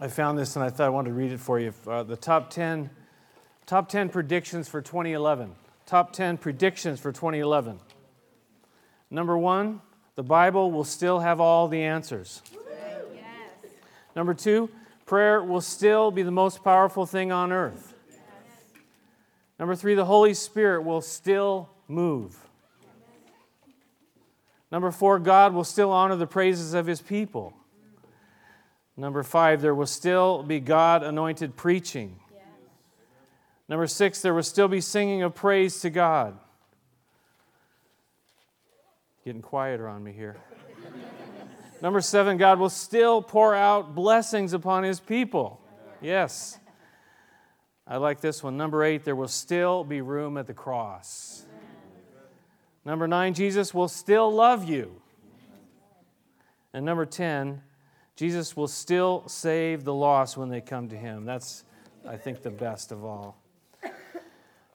I found this and I thought I wanted to read it for you. Uh, the top 10, top 10 predictions for 2011. Top 10 predictions for 2011. Number one, the Bible will still have all the answers. Yes. Number two, prayer will still be the most powerful thing on earth. Yes. Number three, the Holy Spirit will still move. Number four, God will still honor the praises of his people. Number five, there will still be God anointed preaching. Number six, there will still be singing of praise to God. Getting quieter on me here. Number seven, God will still pour out blessings upon his people. Yes. I like this one. Number eight, there will still be room at the cross. Number nine, Jesus will still love you. And number 10, Jesus will still save the lost when they come to him. That's, I think, the best of all.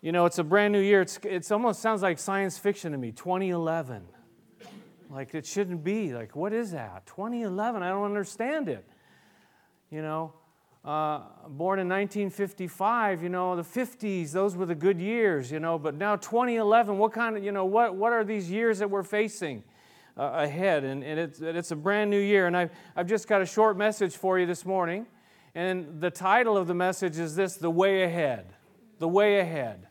You know, it's a brand new year. It's, it's almost sounds like science fiction to me. 2011. Like, it shouldn't be. Like, what is that? 2011? I don't understand it. You know, uh, born in 1955, you know, the 50s, those were the good years, you know, but now 2011, what kind of, you know, what, what are these years that we're facing? Uh, ahead. And, and it's, it's a brand new year. And I've, I've just got a short message for you this morning. And the title of the message is this The Way Ahead. The Way Ahead.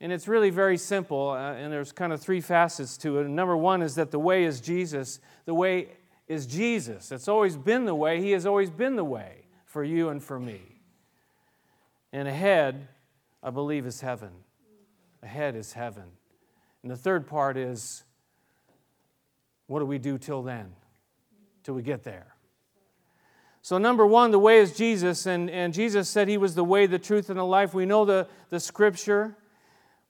And it's really very simple. Uh, and there's kind of three facets to it. Number one is that the way is Jesus. The way is Jesus. It's always been the way. He has always been the way for you and for me. And ahead, I believe, is heaven. Ahead is heaven. And the third part is what do we do till then? Till we get there. So, number one, the way is Jesus, and, and Jesus said he was the way, the truth, and the life. We know the, the scripture,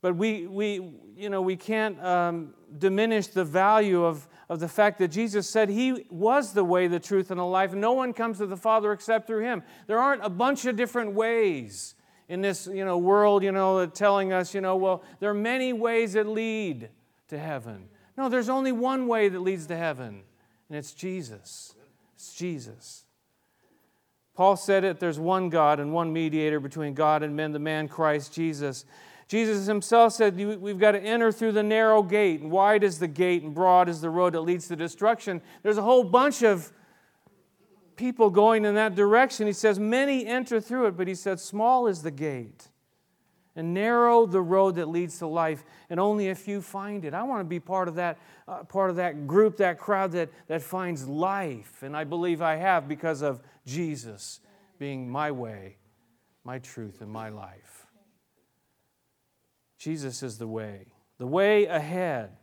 but we, we, you know, we can't um, diminish the value of, of the fact that Jesus said he was the way, the truth, and the life. No one comes to the Father except through him. There aren't a bunch of different ways in this you know, world, you know, telling us, you know, well, there are many ways that lead to heaven. No, there's only one way that leads to heaven, and it's Jesus. It's Jesus. Paul said it there's one God and one mediator between God and men, the man Christ Jesus. Jesus himself said we've got to enter through the narrow gate. And wide is the gate, and broad is the road that leads to destruction. There's a whole bunch of people going in that direction. He says, Many enter through it, but he said, Small is the gate and narrow the road that leads to life, and only a few find it. I want to be part of that, uh, part of that group, that crowd that, that finds life, and I believe I have because of Jesus being my way, my truth, and my life. Jesus is the way, the way ahead.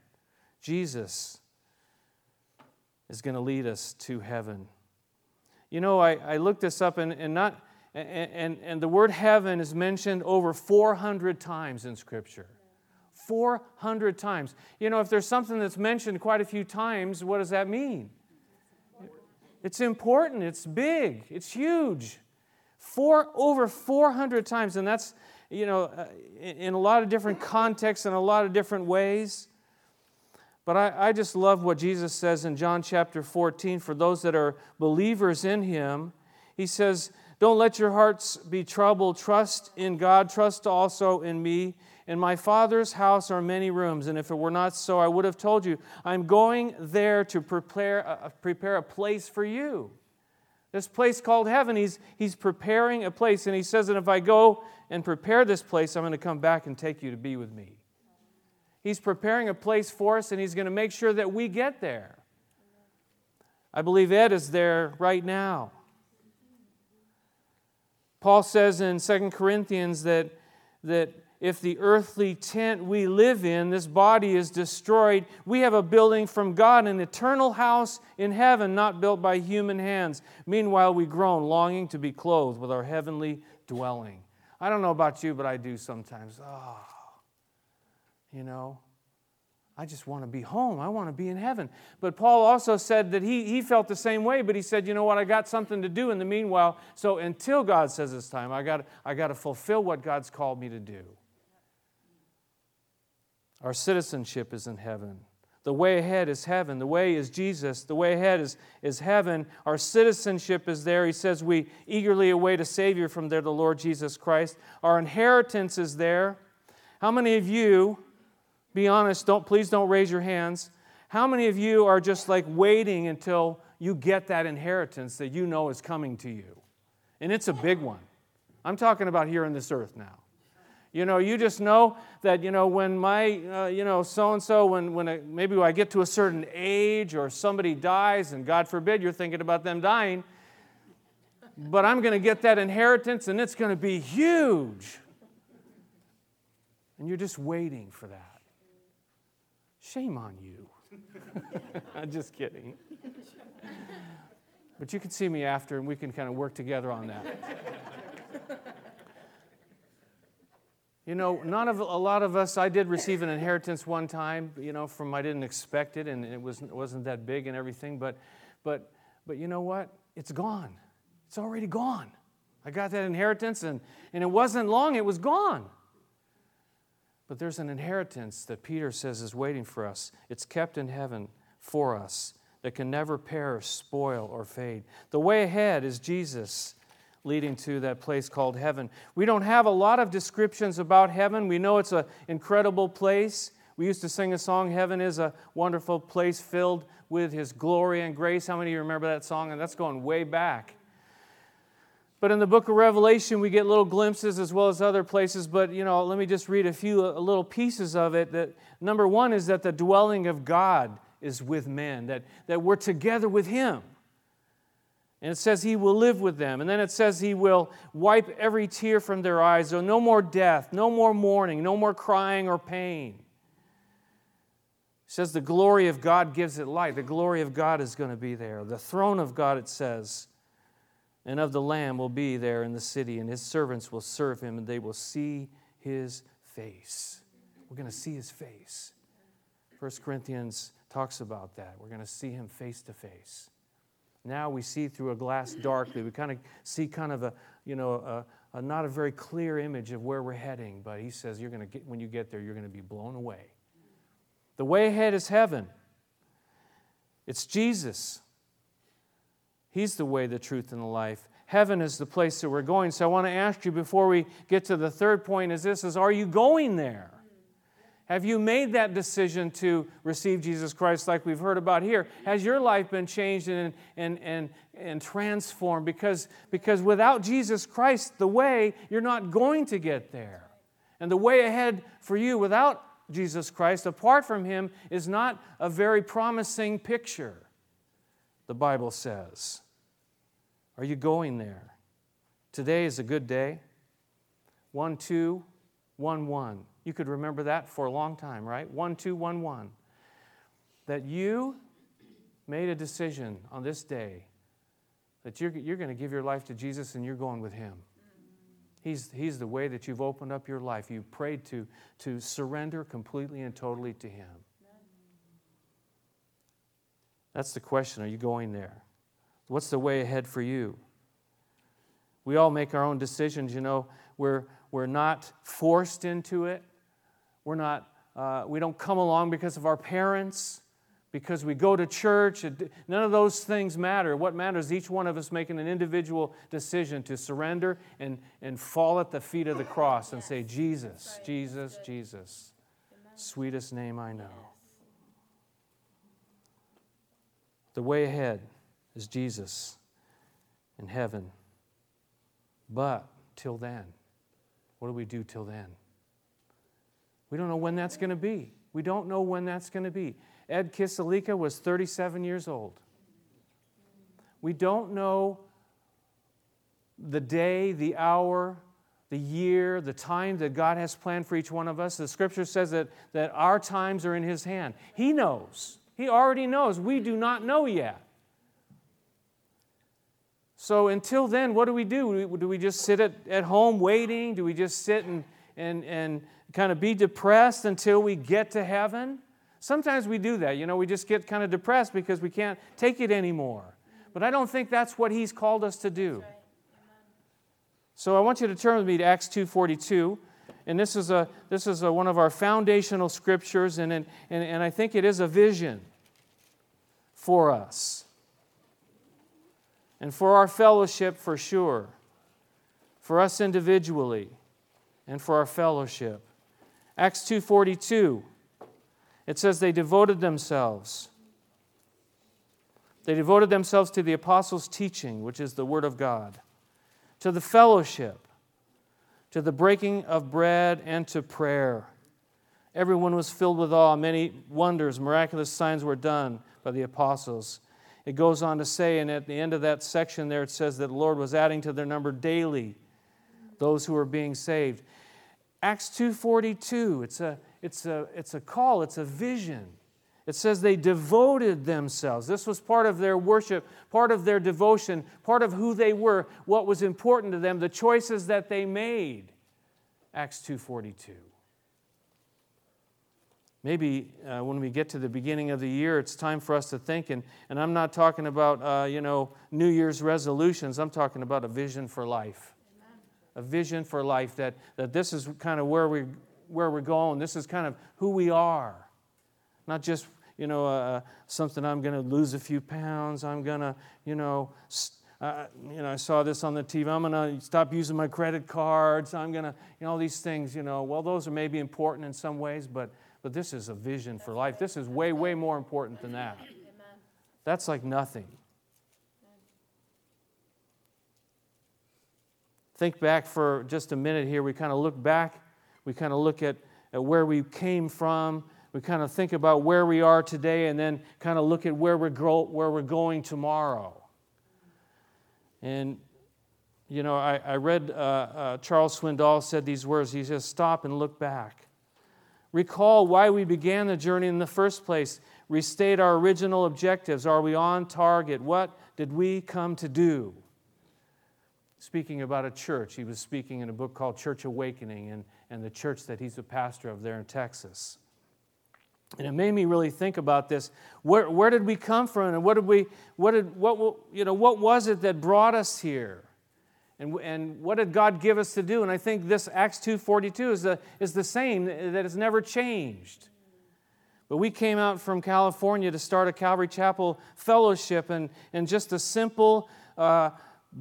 Jesus is going to lead us to heaven. You know, I, I looked this up, and, and not and, and, the word heaven is mentioned over 400 times in Scripture. 400 times. You know, if there's something that's mentioned quite a few times, what does that mean? It's important, it's big, it's huge. Four, over 400 times, and that's, you know, uh, in a lot of different contexts and a lot of different ways. But I, I just love what Jesus says in John chapter 14 for those that are believers in Him. He says, don't let your hearts be troubled. Trust in God. Trust also in me. In my Father's house are many rooms, and if it were not so, I would have told you. I'm going there to prepare, uh, prepare a place for you. This place called heaven, he's, he's preparing a place, and he says that if I go and prepare this place, I'm going to come back and take you to be with me. He's preparing a place for us, and he's going to make sure that we get there. I believe Ed is there right now. Paul says in 2 Corinthians that, that if the earthly tent we live in, this body is destroyed, we have a building from God, an eternal house in heaven, not built by human hands. Meanwhile, we groan, longing to be clothed with our heavenly dwelling. I don't know about you, but I do sometimes. Oh, you know, I just want to be home. I want to be in heaven. But Paul also said that he, he felt the same way, but he said, you know what, I got something to do in the meanwhile. So until God says it's time, I got, I got to fulfill what God's called me to do. Our citizenship is in heaven. The way ahead is heaven. The way is Jesus. The way ahead is, is heaven. Our citizenship is there. He says we eagerly await a Savior from there, the Lord Jesus Christ. Our inheritance is there. How many of you, be honest, don't please don't raise your hands. How many of you are just like waiting until you get that inheritance that you know is coming to you? And it's a big one. I'm talking about here on this earth now. You know, you just know that, you know, when my, uh, you know, so and so, when, when maybe I get to a certain age or somebody dies, and God forbid you're thinking about them dying, but I'm going to get that inheritance and it's going to be huge. And you're just waiting for that. Shame on you. I'm just kidding. But you can see me after and we can kind of work together on that. You know, none of a lot of us. I did receive an inheritance one time. You know, from I didn't expect it, and it wasn't wasn't that big and everything. But, but, but you know what? It's gone. It's already gone. I got that inheritance, and and it wasn't long. It was gone. But there's an inheritance that Peter says is waiting for us. It's kept in heaven for us that can never perish, spoil, or fade. The way ahead is Jesus leading to that place called heaven. We don't have a lot of descriptions about heaven. We know it's an incredible place. We used to sing a song, Heaven is a wonderful place filled with His glory and grace. How many of you remember that song? And that's going way back. But in the book of Revelation, we get little glimpses as well as other places. But, you know, let me just read a few uh, little pieces of it. That number one is that the dwelling of God is with men, that, that we're together with Him. And it says he will live with them. And then it says he will wipe every tear from their eyes. So no more death, no more mourning, no more crying or pain. It says the glory of God gives it light. The glory of God is going to be there. The throne of God, it says, and of the Lamb will be there in the city, and his servants will serve him, and they will see his face. We're going to see his face. First Corinthians talks about that. We're going to see him face to face. Now we see through a glass darkly. We kind of see kind of a, you know, a, a not a very clear image of where we're heading, but he says you're going to get, when you get there, you're going to be blown away. The way ahead is heaven. It's Jesus. He's the way, the truth, and the life. Heaven is the place that we're going. So I want to ask you before we get to the third point is this is are you going there? Have you made that decision to receive Jesus Christ like we've heard about here? Has your life been changed and, and, and, and transformed? Because, because without Jesus Christ, the way, you're not going to get there. And the way ahead for you without Jesus Christ, apart from Him, is not a very promising picture, the Bible says. Are you going there? Today is a good day. 1 2, 1 1. You could remember that for a long time, right? 1211. That you made a decision on this day that you're, you're going to give your life to Jesus and you're going with Him. He's, he's the way that you've opened up your life. You prayed to, to surrender completely and totally to Him. That's the question. Are you going there? What's the way ahead for you? We all make our own decisions, you know. We're, we're not forced into it. We're not, uh, we don't come along because of our parents, because we go to church. None of those things matter. What matters is each one of us making an individual decision to surrender and, and fall at the feet of the cross and say, Jesus, Jesus, Jesus, sweetest name I know. The way ahead is Jesus in heaven. But till then, what do we do till then? We don't know when that's going to be. We don't know when that's going to be. Ed Kisalika was 37 years old. We don't know the day, the hour, the year, the time that God has planned for each one of us. The scripture says that, that our times are in His hand. He knows. He already knows. We do not know yet. So until then, what do we do? Do we just sit at, at home waiting? Do we just sit and, and, and kind of be depressed until we get to heaven. Sometimes we do that. You know, we just get kind of depressed because we can't take it anymore. But I don't think that's what he's called us to do. So I want you to turn with me to Acts 2:42. and this is, a, this is a, one of our foundational scriptures, and, and, and I think it is a vision for us and for our fellowship for sure, for us individually, and for our fellowship. Acts 2:42 it says they devoted themselves they devoted themselves to the apostles' teaching, which is the word of God, to the fellowship, to the breaking of bread and to prayer. Everyone was filled with awe. Many wonders, miraculous signs were done by the apostles. It goes on to say, and at the end of that section there, it says that the Lord was adding to their number daily those who were being saved. Acts 2.42, it's a, it's, a, it's a call, it's a vision. It says they devoted themselves. This was part of their worship, part of their devotion, part of who they were, what was important to them, the choices that they made. Acts 2:42. Maybe uh, when we get to the beginning of the year, it's time for us to think, and, and I'm not talking about, uh, you know, New Year's resolutions. I'm talking about a vision for life. A vision for life that, that this is kind of where, we, where we're going. This is kind of who we are. Not just, you know, uh, something I'm going to lose a few pounds. I'm going to, you know, uh, you know, I saw this on the TV. I'm going to stop using my credit cards. I'm going to, you know, all these things, you know. Well, those are maybe important in some ways, but but this is a vision for life. This is way, way more important than that. That's like nothing. Think back for just a minute here. We kind of look back, we kind of look at, at where we came from. We kind of think about where we are today and then kind of look at where we're, where we're going tomorrow. And, you know, I, I read uh, uh, Charles Swindoll said these words. He says, Stop and look back recall why we began the journey in the first place, restate our original objectives. Are we on target? What did we come to do? Speaking about a church, he was speaking in a book called Church Awakening and, and the church that he's a pastor of there in Texas. And it made me really think about this. Where, where did we come from and what did we, what did, what, you know, what was it that brought us here? And, and what did God give us to do? And I think this Acts 2.42 is the, is the same, that has never changed. But we came out from California to start a Calvary Chapel fellowship and, and just a simple, uh,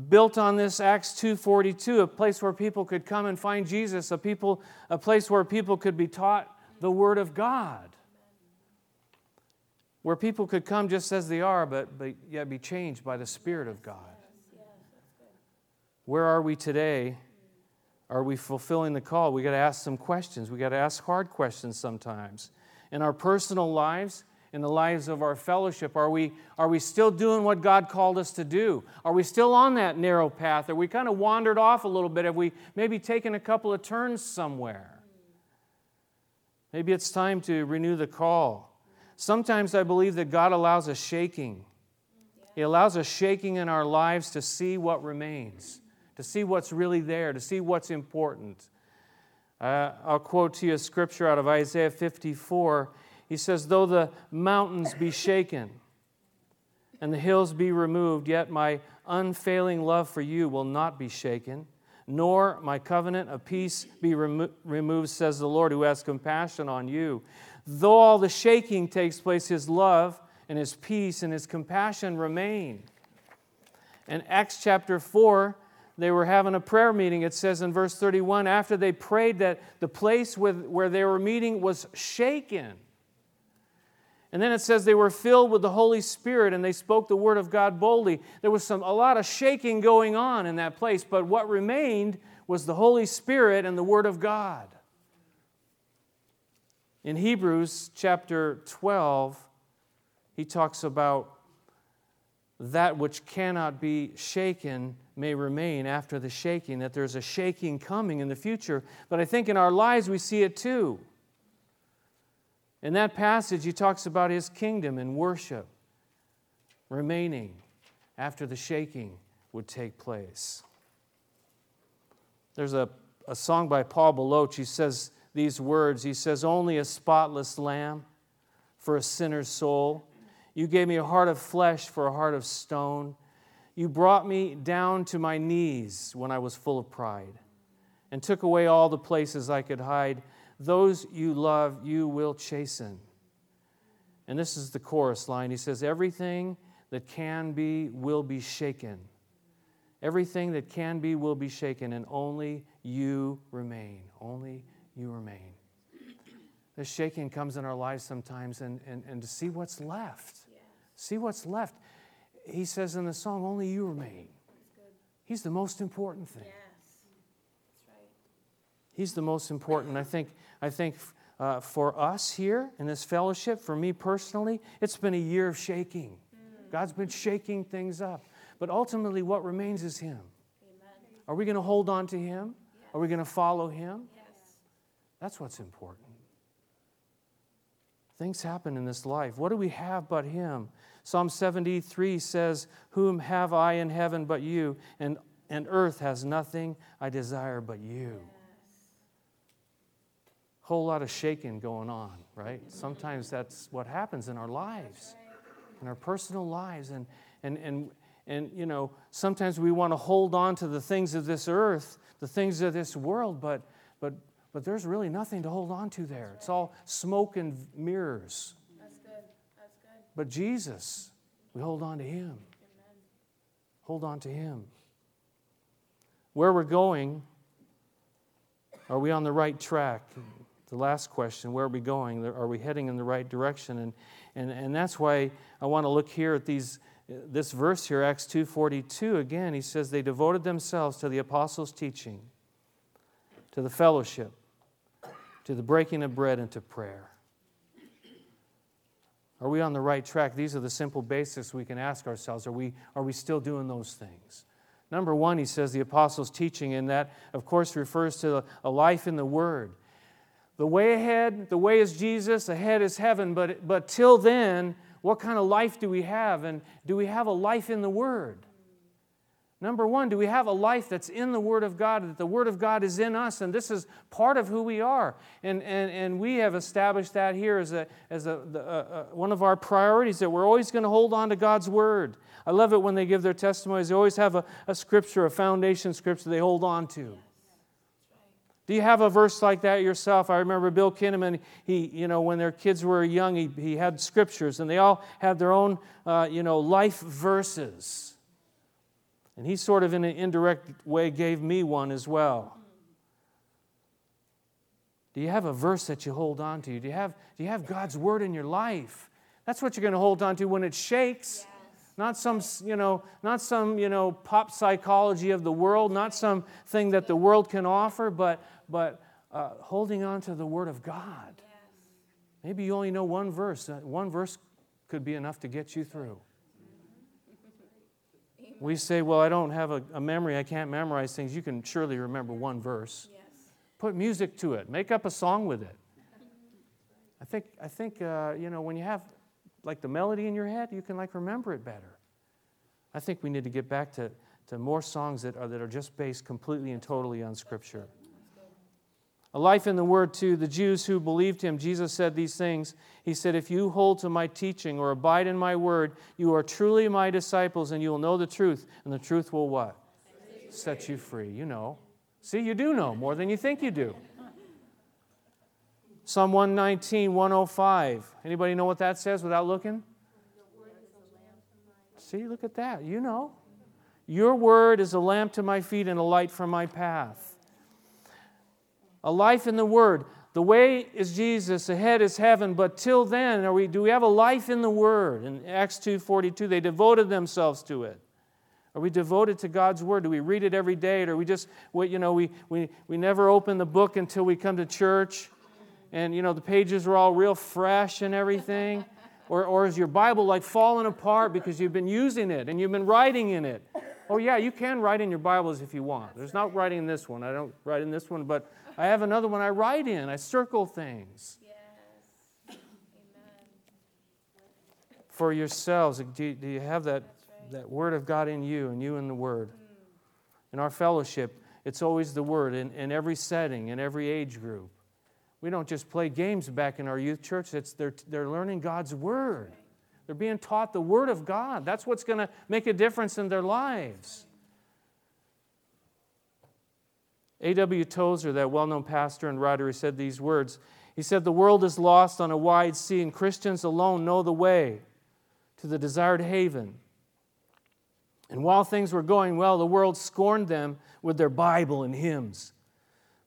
built on this Acts 2.42, a place where people could come and find Jesus, a, people, a place where people could be taught the Word of God. Where people could come just as they are, but, but yet be changed by the Spirit of God. Where are we today? Are we fulfilling the call? We got to ask some questions. We got to ask hard questions sometimes. In our personal lives, in the lives of our fellowship, are we, are we still doing what God called us to do? Are we still on that narrow path? Are we kind of wandered off a little bit? Have we maybe taken a couple of turns somewhere? Maybe it's time to renew the call. Sometimes I believe that God allows a shaking. He allows a shaking in our lives to see what remains to see what's really there, to see what's important. Uh, I'll quote to you a scripture out of Isaiah 54. He says, Though the mountains be shaken and the hills be removed, yet my unfailing love for you will not be shaken, nor my covenant of peace be remo- removed, says the Lord, who has compassion on you. Though all the shaking takes place, his love and his peace and his compassion remain. In Acts chapter 4, they were having a prayer meeting. It says in verse 31 after they prayed, that the place with, where they were meeting was shaken. And then it says they were filled with the Holy Spirit and they spoke the word of God boldly. There was some, a lot of shaking going on in that place, but what remained was the Holy Spirit and the word of God. In Hebrews chapter 12, he talks about that which cannot be shaken may remain after the shaking, that there's a shaking coming in the future. But I think in our lives we see it too. In that passage, he talks about his kingdom and worship remaining after the shaking would take place. There's a, a song by Paul Baloche. He says these words He says, Only a spotless lamb for a sinner's soul. You gave me a heart of flesh for a heart of stone. You brought me down to my knees when I was full of pride. and took away all the places I could hide. Those you love, you will chasten. And this is the chorus line. He says, Everything that can be will be shaken. Everything that can be will be shaken, and only you remain. Only you remain. The shaking comes in our lives sometimes, and, and, and to see what's left. See what's left. He says in the song, Only you remain. He's the most important thing. Yes. Right. He's the most important. I think, I think uh, for us here in this fellowship, for me personally, it's been a year of shaking. Mm. God's been shaking things up. But ultimately, what remains is Him. Amen. Are we going to hold on to Him? Yes. Are we going to follow Him? Yes. That's what's important. Things happen in this life. What do we have but Him? Psalm 73 says, Whom have I in heaven but you? And, and earth has nothing I desire but you. Whole lot of shaking going on, right? Sometimes that's what happens in our lives, in our personal lives. And, and, and, and you know, sometimes we want to hold on to the things of this earth, the things of this world, but, but, but there's really nothing to hold on to there. It's all smoke and mirrors. That's good. That's good. But Jesus, we hold on to Him. Amen. Hold on to Him. Where we're going, are we on the right track? The last question, where are we going? Are we heading in the right direction? And, and, and that's why I want to look here at these, this verse here, Acts 2.42. Again, he says, they devoted themselves to the apostles' teaching, to the fellowship, to the breaking of bread, and to prayer. Are we on the right track? These are the simple basics we can ask ourselves. Are we, are we still doing those things? Number one, he says the apostles' teaching, and that, of course, refers to a life in the Word. The way ahead, the way is Jesus, ahead is heaven, but, but till then, what kind of life do we have? And do we have a life in the Word? Number one, do we have a life that's in the Word of God, that the Word of God is in us, and this is part of who we are? And, and, and we have established that here as, a, as a, the, uh, one of our priorities that we're always going to hold on to God's Word. I love it when they give their testimonies, they always have a, a scripture, a foundation scripture they hold on to. Do you have a verse like that yourself? I remember Bill Kinnaman, he, you know, when their kids were young, he, he had scriptures, and they all had their own, uh, you know, life verses. And he sort of, in an indirect way, gave me one as well. Do you have a verse that you hold on to? Do you have, do you have God's word in your life? That's what you're going to hold on to when it shakes. Yes. Not some, you know, not some, you know, pop psychology of the world, not something that the world can offer, but, but uh, holding on to the Word of God. Yes. Maybe you only know one verse. Uh, one verse could be enough to get you through. We say, Well, I don't have a, a, memory, I can't memorize things. You can surely remember one verse. Yes. Put music to it, make up a song with it. I think, I think uh, you know, when you have like the melody in your head, you can like remember it better. I think we need to get back to, to more songs that are, that are just based completely and totally on Scripture. A life in the Word, to the Jews who believed him, Jesus said these things. He said, If you hold to my teaching or abide in my word, you are truly my disciples, and you will know the truth, and the truth will what? Set you free. You know. See, you do know more than you think you do. Psalm 119, 105. Anybody know what that says without looking? See, look at that. You know. Your word is a lamp to my feet and a light for my path a life in the Word. The way is Jesus, ahead is heaven, but till then, are we, do we have a life in the Word? In Acts 2.42, they devoted themselves to it. Are we devoted to God's Word? Do we read it every day? Or we just, you know, we, we, we never open the book until we come to church and, you know, the pages are all real fresh and everything? Or, or is your Bible like falling apart because you've been using it and you've been writing in it? Oh, yeah, you can write in your Bibles if you want. There's not writing in this one. I don't write in this one, but I have another one I write in. I circle things. Yes. Amen. For yourselves, do, do you have that, right. that Word of God in you and you in the Word? Mm. In our fellowship, it's always the Word in, in every setting, in every age group. We don't just play games back in our youth church, it's, they're, they're learning God's Word. They're being taught the Word of God. That's what's going to make a difference in their lives. A.W. Tozer, that well known pastor and writer, he said these words. He said, The world is lost on a wide sea, and Christians alone know the way to the desired haven. And while things were going well, the world scorned them with their Bible and hymns.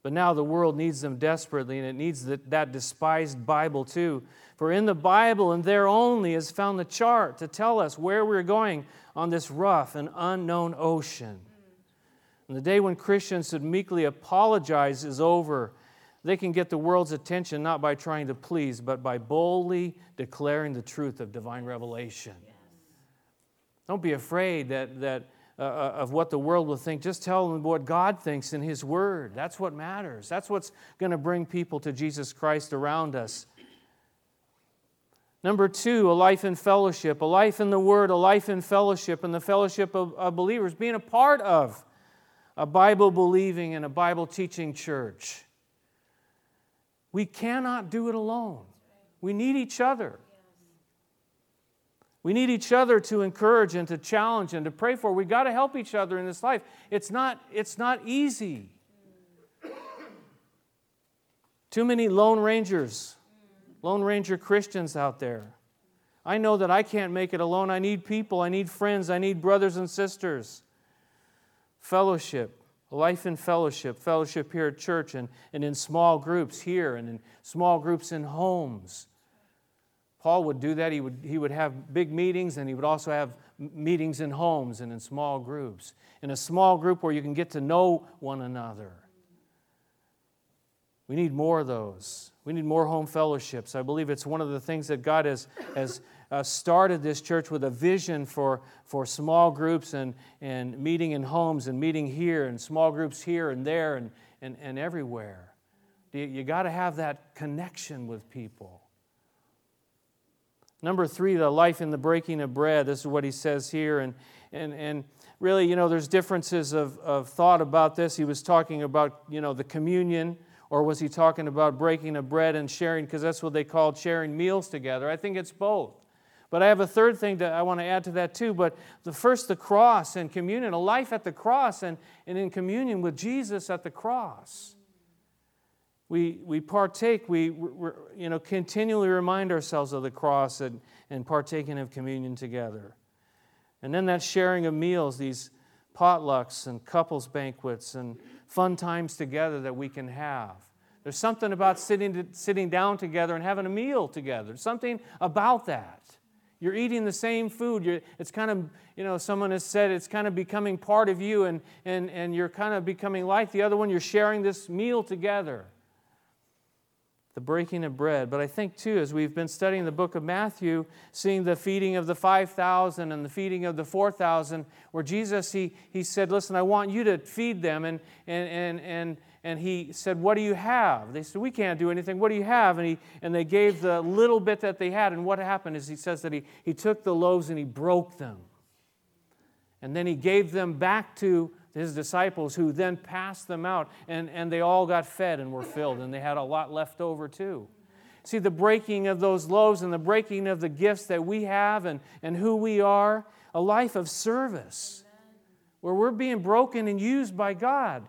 But now the world needs them desperately, and it needs that, that despised Bible too. For in the Bible and there only is found the chart to tell us where we're going on this rough and unknown ocean. And the day when Christians should meekly apologize is over. They can get the world's attention not by trying to please, but by boldly declaring the truth of divine revelation. Yes. Don't be afraid that, that, uh, uh, of what the world will think. Just tell them what God thinks in His Word. That's what matters. That's what's going to bring people to Jesus Christ around us. Number two, a life in fellowship, a life in the Word, a life in fellowship, and the fellowship of, of believers, being a part of a Bible believing and a Bible teaching church. We cannot do it alone. We need each other. We need each other to encourage and to challenge and to pray for. We've got to help each other in this life. It's not, it's not easy. Too many Lone Rangers, Lone Ranger Christians out there. I know that I can't make it alone. I need people, I need friends, I need brothers and sisters fellowship, life in fellowship, fellowship here at church and, and in small groups here and in small groups in homes. Paul would do that. He would, he would have big meetings and he would also have meetings in homes and in small groups. In a small group where you can get to know one another. We need more of those. We need more home fellowships. I believe it's one of the things that God has, has uh, started this church with a vision for, for small groups and, and meeting in homes and meeting here and small groups here and there and, and, and everywhere. You, you got to have that connection with people. Number three, the life in the breaking of bread. This is what he says here. And, and, and really, you know, there's differences of, of thought about this. He was talking about, you know, the communion, or was he talking about breaking of bread and sharing, because that's what they called sharing meals together. I think it's both. But I have a third thing that I want to add to that too. But the first, the cross and communion, a life at the cross and, and in communion with Jesus at the cross. We, we partake, we you know, continually remind ourselves of the cross and, and partaking of communion together. And then that sharing of meals, these potlucks and couples banquets and fun times together that we can have. There's something about sitting, sitting down together and having a meal together. something about that. You're eating the same food. You're, it's kind of, you know, someone has said it's kind of becoming part of you and, and, and you're kind of becoming like the other one. You're sharing this meal together. The breaking of bread. But I think, too, as we've been studying the book of Matthew, seeing the feeding of the 5,000 and the feeding of the 4,000, where Jesus, he, he said, Listen, I want you to feed them. And, and, and, and and he said, What do you have? They said, We can't do anything. What do you have? And, he, and they gave the little bit that they had. And what happened is he says that he, he took the loaves and he broke them. And then he gave them back to his disciples, who then passed them out. And, and they all got fed and were filled. And they had a lot left over too. See, the breaking of those loaves and the breaking of the gifts that we have and, and who we are, a life of service where we're being broken and used by God.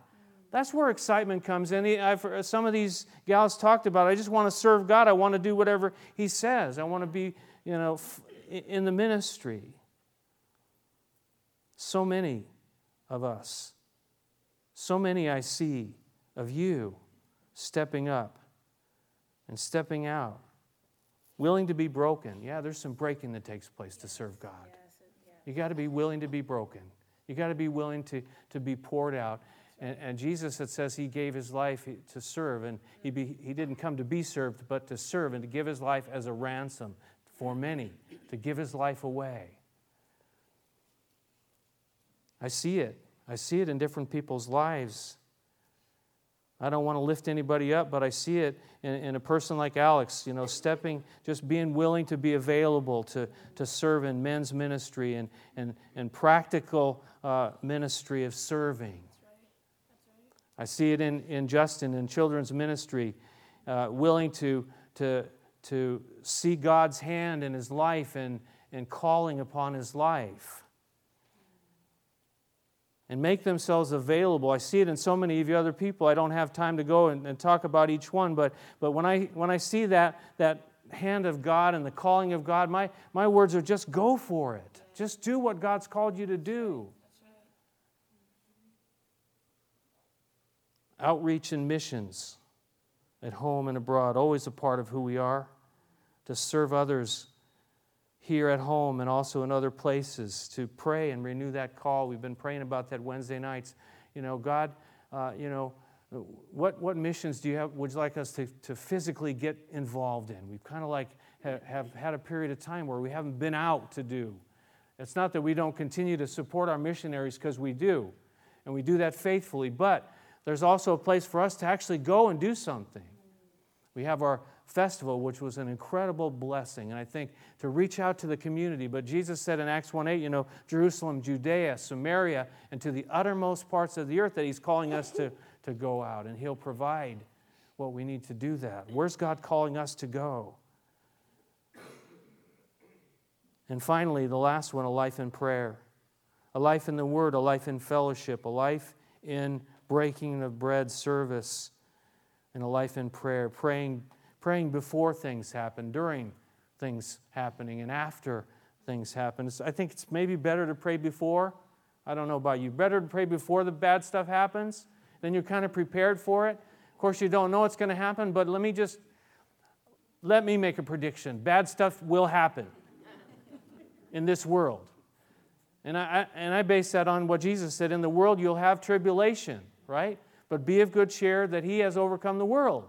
That's where excitement comes in. I've, some of these gals talked about, I just want to serve God. I want to do whatever He says. I want to be, you know, in the ministry. So many of us, so many I see of you stepping up and stepping out, willing to be broken. Yeah, there's some breaking that takes place to serve God. You got to be willing to be broken. You got to be willing to, to be poured out. And, and, Jesus, it says he gave his life to serve, and he, be, he didn't come to be served, but to serve and to give his life as a ransom for many, to give his life away. I see it. I see it in different people's lives. I don't want to lift anybody up, but I see it in, in, a person like Alex, you know, stepping, just being willing to be available to, to serve in men's ministry and, and, and practical uh, ministry of serving. I see it in, in Justin in children's ministry, uh, willing to, to, to see God's hand in his life and, and calling upon his life. And make themselves available. I see it in so many of you other people. I don't have time to go and, and, talk about each one, but, but when, I, when I see that, that hand of God and the calling of God, my, my words are just go for it. Just do what God's called you to do. Outreach and missions at home and abroad, always a part of who we are. To serve others here at home and also in other places, to pray and renew that call. We've been praying about that Wednesday nights. You know, God, uh, you know, what, what missions do you have, would you like us to, to physically get involved in? We've kind of like have, have had a period of time where we haven't been out to do. It's not that we don't continue to support our missionaries because we do, and we do that faithfully, but there's also a place for us to actually go and do something. We have our festival, which was an incredible blessing, and I think to reach out to the community. But Jesus said in Acts 1 8, you know, Jerusalem, Judea, Samaria, and to the uttermost parts of the earth that He's calling us to, to go out, and He'll provide what we need to do that. Where's God calling us to go? And finally, the last one a life in prayer, a life in the Word, a life in fellowship, a life in breaking of bread service, and a life in prayer, praying, praying before things happen, during things happening, and after things happen. I think it's maybe better to pray before. I don't know about you. Better to pray before the bad stuff happens. Then you're kind of prepared for it. Of course, you don't know what's going to happen, but let me just let me make a prediction. Bad stuff will happen in this world. And I, and I base that on what Jesus said in the world, you'll have tribulation right? But be of good cheer that he has overcome the world.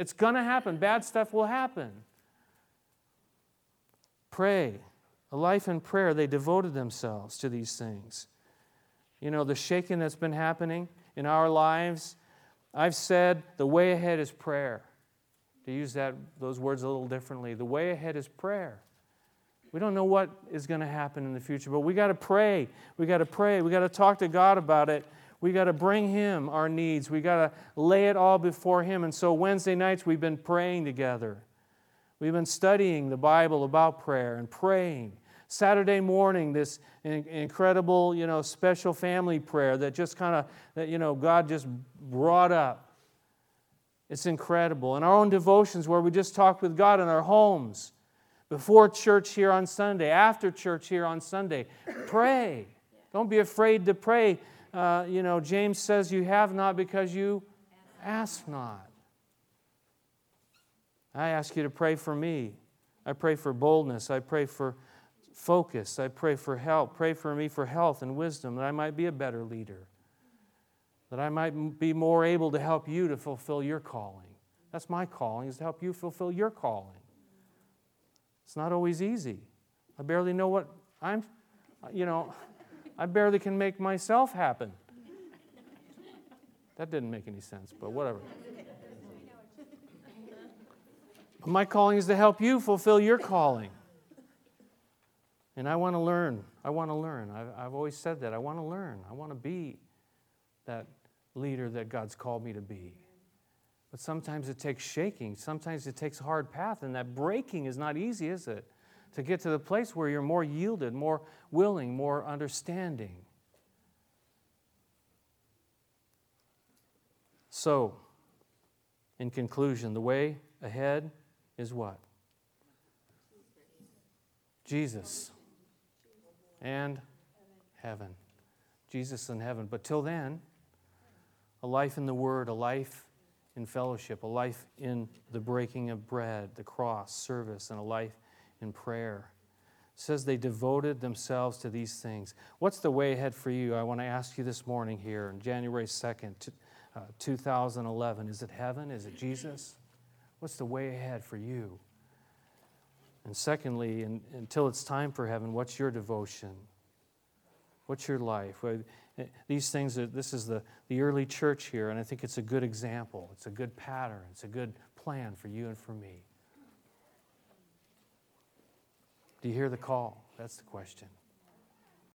It's going to happen. Bad stuff will happen. Pray. A life in prayer, they devoted themselves to these things. You know, the shaking that's been happening in our lives, I've said the way ahead is prayer. To use that, those words a little differently, the way ahead is prayer. We don't know what is going to happen in the future, but we got to pray. We got to pray. We got to talk to God about it we got to bring Him our needs. We got to lay it all before Him. And so Wednesday nights, we've been praying together. We've been studying the Bible about prayer and praying. Saturday morning, this incredible, you know, special family prayer that just kind of, that, you know, God just brought up. It's incredible. And our own devotions where we just talk with God in our homes, before church here on Sunday, after church here on Sunday. Pray. Don't be afraid to pray uh, you know, James says, You have not because you ask not. I ask you to pray for me. I pray for boldness. I pray for focus. I pray for help. Pray for me for health and wisdom that I might be a better leader, that I might be more able to help you to fulfill your calling. That's my calling, is to help you fulfill your calling. It's not always easy. I barely know what I'm, you know. I barely can make myself happen. That didn't make any sense, but whatever. My calling is to help you fulfill your calling. And I want to learn. I want to learn. I've, I've always said that. I want to learn. I want to be that leader that God's called me to be. But sometimes it takes shaking. Sometimes it takes a hard path, and that breaking is not easy, is it? To get to the place where you're more yielded, more willing, more understanding. So, in conclusion, the way ahead is what? Jesus and heaven. Jesus and heaven. But till then, a life in the Word, a life in fellowship, a life in the breaking of bread, the cross, service, and a life in prayer. It says they devoted themselves to these things. What's the way ahead for you? I want to ask you this morning here on January 2nd, uh, 2011. Is it heaven? Is it Jesus? What's the way ahead for you? And secondly, in, until it's time for heaven, what's your devotion? What's your life? These things, are, this is the, the early church here, and I think it's a good example. It's a good pattern. It's a good plan for you and for me. Do you hear the call? That's the question.